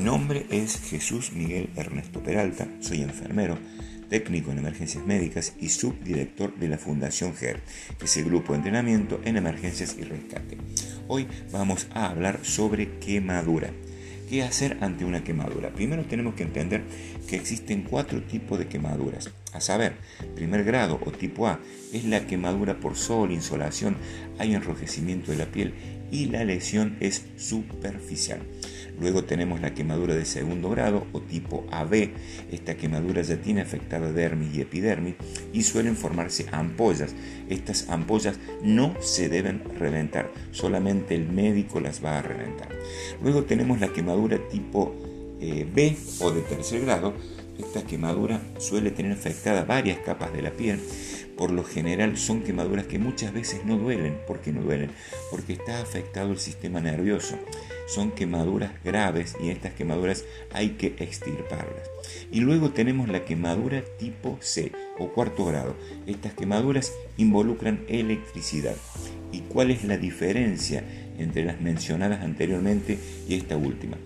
nombre es Jesús Miguel Ernesto Peralta, soy enfermero, técnico en emergencias médicas y subdirector de la Fundación GER, que es el grupo de entrenamiento en emergencias y rescate. Hoy vamos a hablar sobre quemadura. ¿Qué hacer ante una quemadura? Primero tenemos que entender que existen cuatro tipos de quemaduras. A saber, primer grado o tipo A es la quemadura por sol, insolación, hay enrojecimiento de la piel y la lesión es superficial. Luego tenemos la quemadura de segundo grado o tipo AB. Esta quemadura ya tiene afectada dermis y epidermis y suelen formarse ampollas. Estas ampollas no se deben reventar, solamente el médico las va a reventar. Luego tenemos la quemadura tipo eh, B o de tercer grado. Esta quemadura suele tener afectada varias capas de la piel por lo general son quemaduras que muchas veces no duelen. ¿Por qué no duelen? Porque está afectado el sistema nervioso. Son quemaduras graves y estas quemaduras hay que extirparlas. Y luego tenemos la quemadura tipo C o cuarto grado. Estas quemaduras involucran electricidad. ¿Y cuál es la diferencia entre las mencionadas anteriormente y esta última?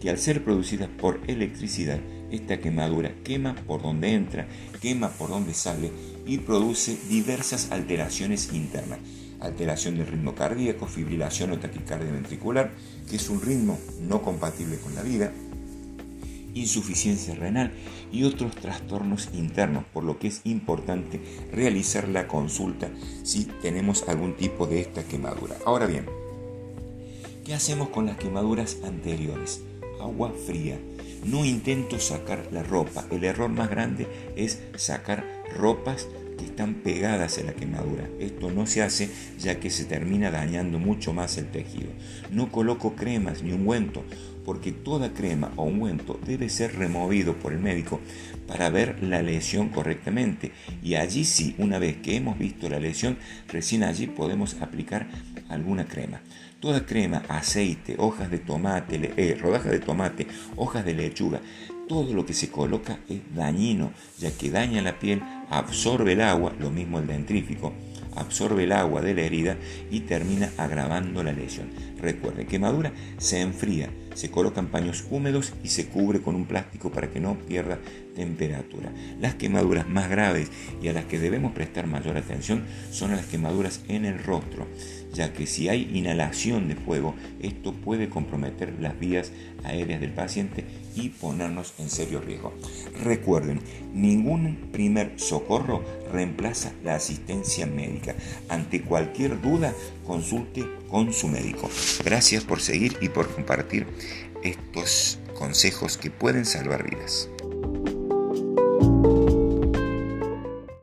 Que al ser producidas por electricidad, esta quemadura quema por donde entra, quema por donde sale y produce diversas alteraciones internas. Alteración del ritmo cardíaco, fibrilación o taquicardia ventricular, que es un ritmo no compatible con la vida, insuficiencia renal y otros trastornos internos, por lo que es importante realizar la consulta si tenemos algún tipo de esta quemadura. Ahora bien, ¿qué hacemos con las quemaduras anteriores? Agua fría no intento sacar la ropa. El error más grande es sacar ropas están pegadas en la quemadura. Esto no se hace ya que se termina dañando mucho más el tejido. No coloco cremas ni ungüento porque toda crema o ungüento debe ser removido por el médico para ver la lesión correctamente. Y allí sí, una vez que hemos visto la lesión, recién allí podemos aplicar alguna crema. Toda crema, aceite, hojas de tomate, eh, rodajas de tomate, hojas de lechuga, todo lo que se coloca es dañino, ya que daña la piel, absorbe el agua, lo mismo el dentrífico, absorbe el agua de la herida y termina agravando la lesión. Recuerde, quemadura se enfría, se colocan paños húmedos y se cubre con un plástico para que no pierda temperatura. Las quemaduras más graves y a las que debemos prestar mayor atención son las quemaduras en el rostro, ya que si hay inhalación de fuego, esto puede comprometer las vías aéreas del paciente y ponernos en serio riesgo. Recuerden, ningún primer socorro reemplaza la asistencia médica. Ante cualquier duda, consulte con su médico. Gracias por seguir y por compartir estos consejos que pueden salvar vidas.